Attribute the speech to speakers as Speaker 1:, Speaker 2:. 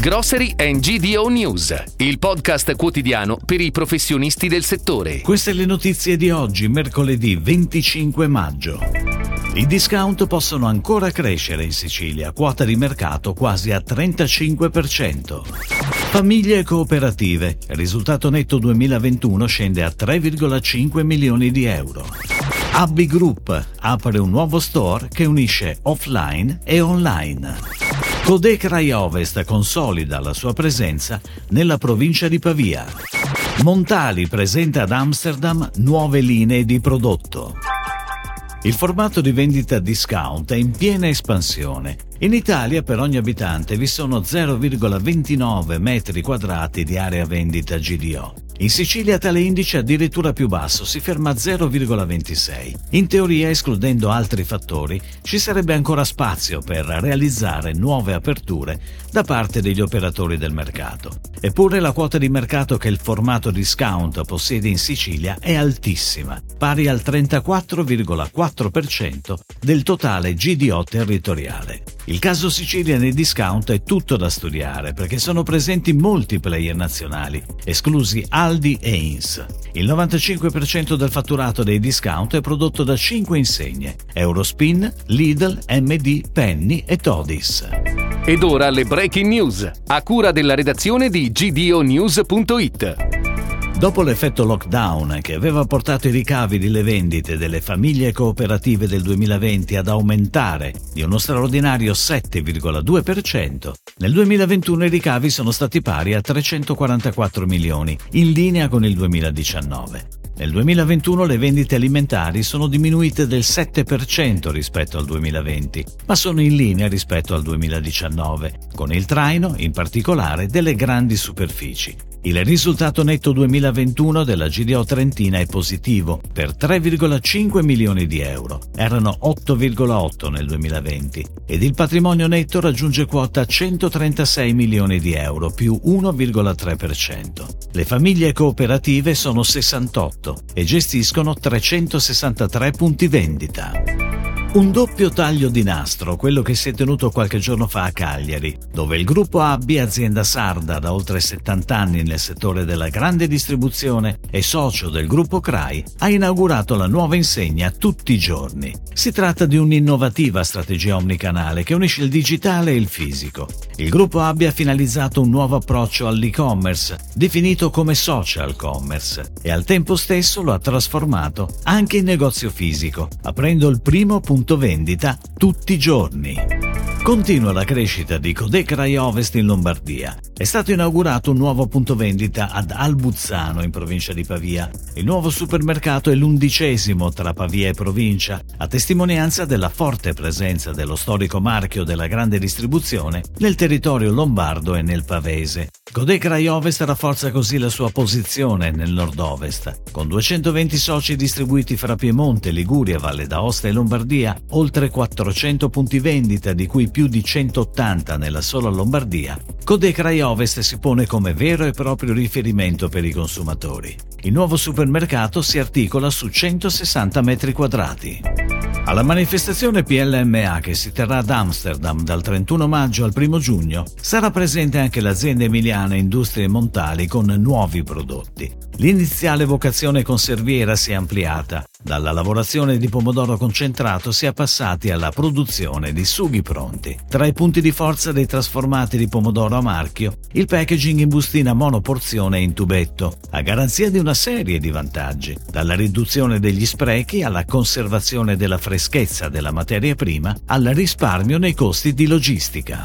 Speaker 1: Grocery and GDO News, il podcast quotidiano per i professionisti del settore.
Speaker 2: Queste le notizie di oggi, mercoledì 25 maggio. I discount possono ancora crescere in Sicilia, quota di mercato quasi a 35%. Famiglie cooperative, risultato netto 2021 scende a 3,5 milioni di euro. Abbi Group apre un nuovo store che unisce offline e online. Codec Rai Ovest consolida la sua presenza nella provincia di Pavia. Montali presenta ad Amsterdam nuove linee di prodotto. Il formato di vendita discount è in piena espansione. In Italia per ogni abitante vi sono 0,29 metri quadrati di area vendita GDO. In Sicilia tale indice è addirittura più basso, si ferma a 0,26. In teoria, escludendo altri fattori, ci sarebbe ancora spazio per realizzare nuove aperture da parte degli operatori del mercato. Eppure la quota di mercato che il formato discount possiede in Sicilia è altissima, pari al 34,4% del totale GDO territoriale. Il caso Sicilia nei discount è tutto da studiare perché sono presenti molti player nazionali, esclusi Aldi e Ins. Il 95% del fatturato dei discount è prodotto da 5 insegne: Eurospin, Lidl, MD, Penny e Todis.
Speaker 1: Ed ora le breaking news, a cura della redazione di gdonews.it.
Speaker 2: Dopo l'effetto lockdown che aveva portato i ricavi delle vendite delle famiglie cooperative del 2020 ad aumentare di uno straordinario 7,2%, nel 2021 i ricavi sono stati pari a 344 milioni, in linea con il 2019. Nel 2021 le vendite alimentari sono diminuite del 7% rispetto al 2020, ma sono in linea rispetto al 2019, con il traino in particolare delle grandi superfici. Il risultato netto 2021 della GDO Trentina è positivo per 3,5 milioni di euro, erano 8,8 nel 2020, ed il patrimonio netto raggiunge quota 136 milioni di euro più 1,3%. Le famiglie cooperative sono 68 e gestiscono 363 punti vendita. Un doppio taglio di nastro, quello che si è tenuto qualche giorno fa a Cagliari, dove il gruppo Abbi, azienda sarda da oltre 70 anni nel settore della grande distribuzione e socio del gruppo CRAI, ha inaugurato la nuova insegna tutti i giorni. Si tratta di un'innovativa strategia omnicanale che unisce il digitale e il fisico. Il gruppo Abbi ha finalizzato un nuovo approccio all'e-commerce, definito come social commerce, e al tempo stesso lo ha trasformato anche in negozio fisico, aprendo il primo punto punto vendita tutti i giorni. Continua la crescita di Codec Rai Ovest in Lombardia. È stato inaugurato un nuovo punto vendita ad Albuzzano in provincia di Pavia. Il nuovo supermercato è l'undicesimo tra Pavia e provincia, a testimonianza della forte presenza dello storico marchio della grande distribuzione nel territorio lombardo e nel pavese. Codec Rai Ovest rafforza così la sua posizione nel nord-ovest. Con 220 soci distribuiti fra Piemonte, Liguria, Valle d'Aosta e Lombardia, oltre 400 punti vendita di cui più di 180 nella sola Lombardia, Codec Rai Ovest si pone come vero e proprio riferimento per i consumatori. Il nuovo supermercato si articola su 160 metri quadrati. Alla manifestazione PLMA che si terrà ad Amsterdam dal 31 maggio al 1 giugno sarà presente anche l'azienda emiliana Industrie Montali con nuovi prodotti. L'iniziale vocazione conserviera si è ampliata. Dalla lavorazione di pomodoro concentrato si è passati alla produzione di sughi pronti. Tra i punti di forza dei trasformati di pomodoro a marchio, il packaging in bustina monoporzione in tubetto, a garanzia di una serie di vantaggi, dalla riduzione degli sprechi alla conservazione della freschezza della materia prima al risparmio nei costi di logistica.